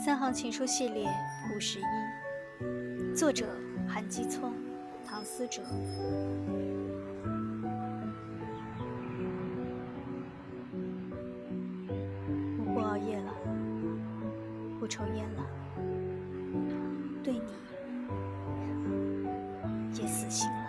《三行情书》系列五十一，作者韩基聪，唐思哲。我不熬夜了，不抽烟了，对你也死心了。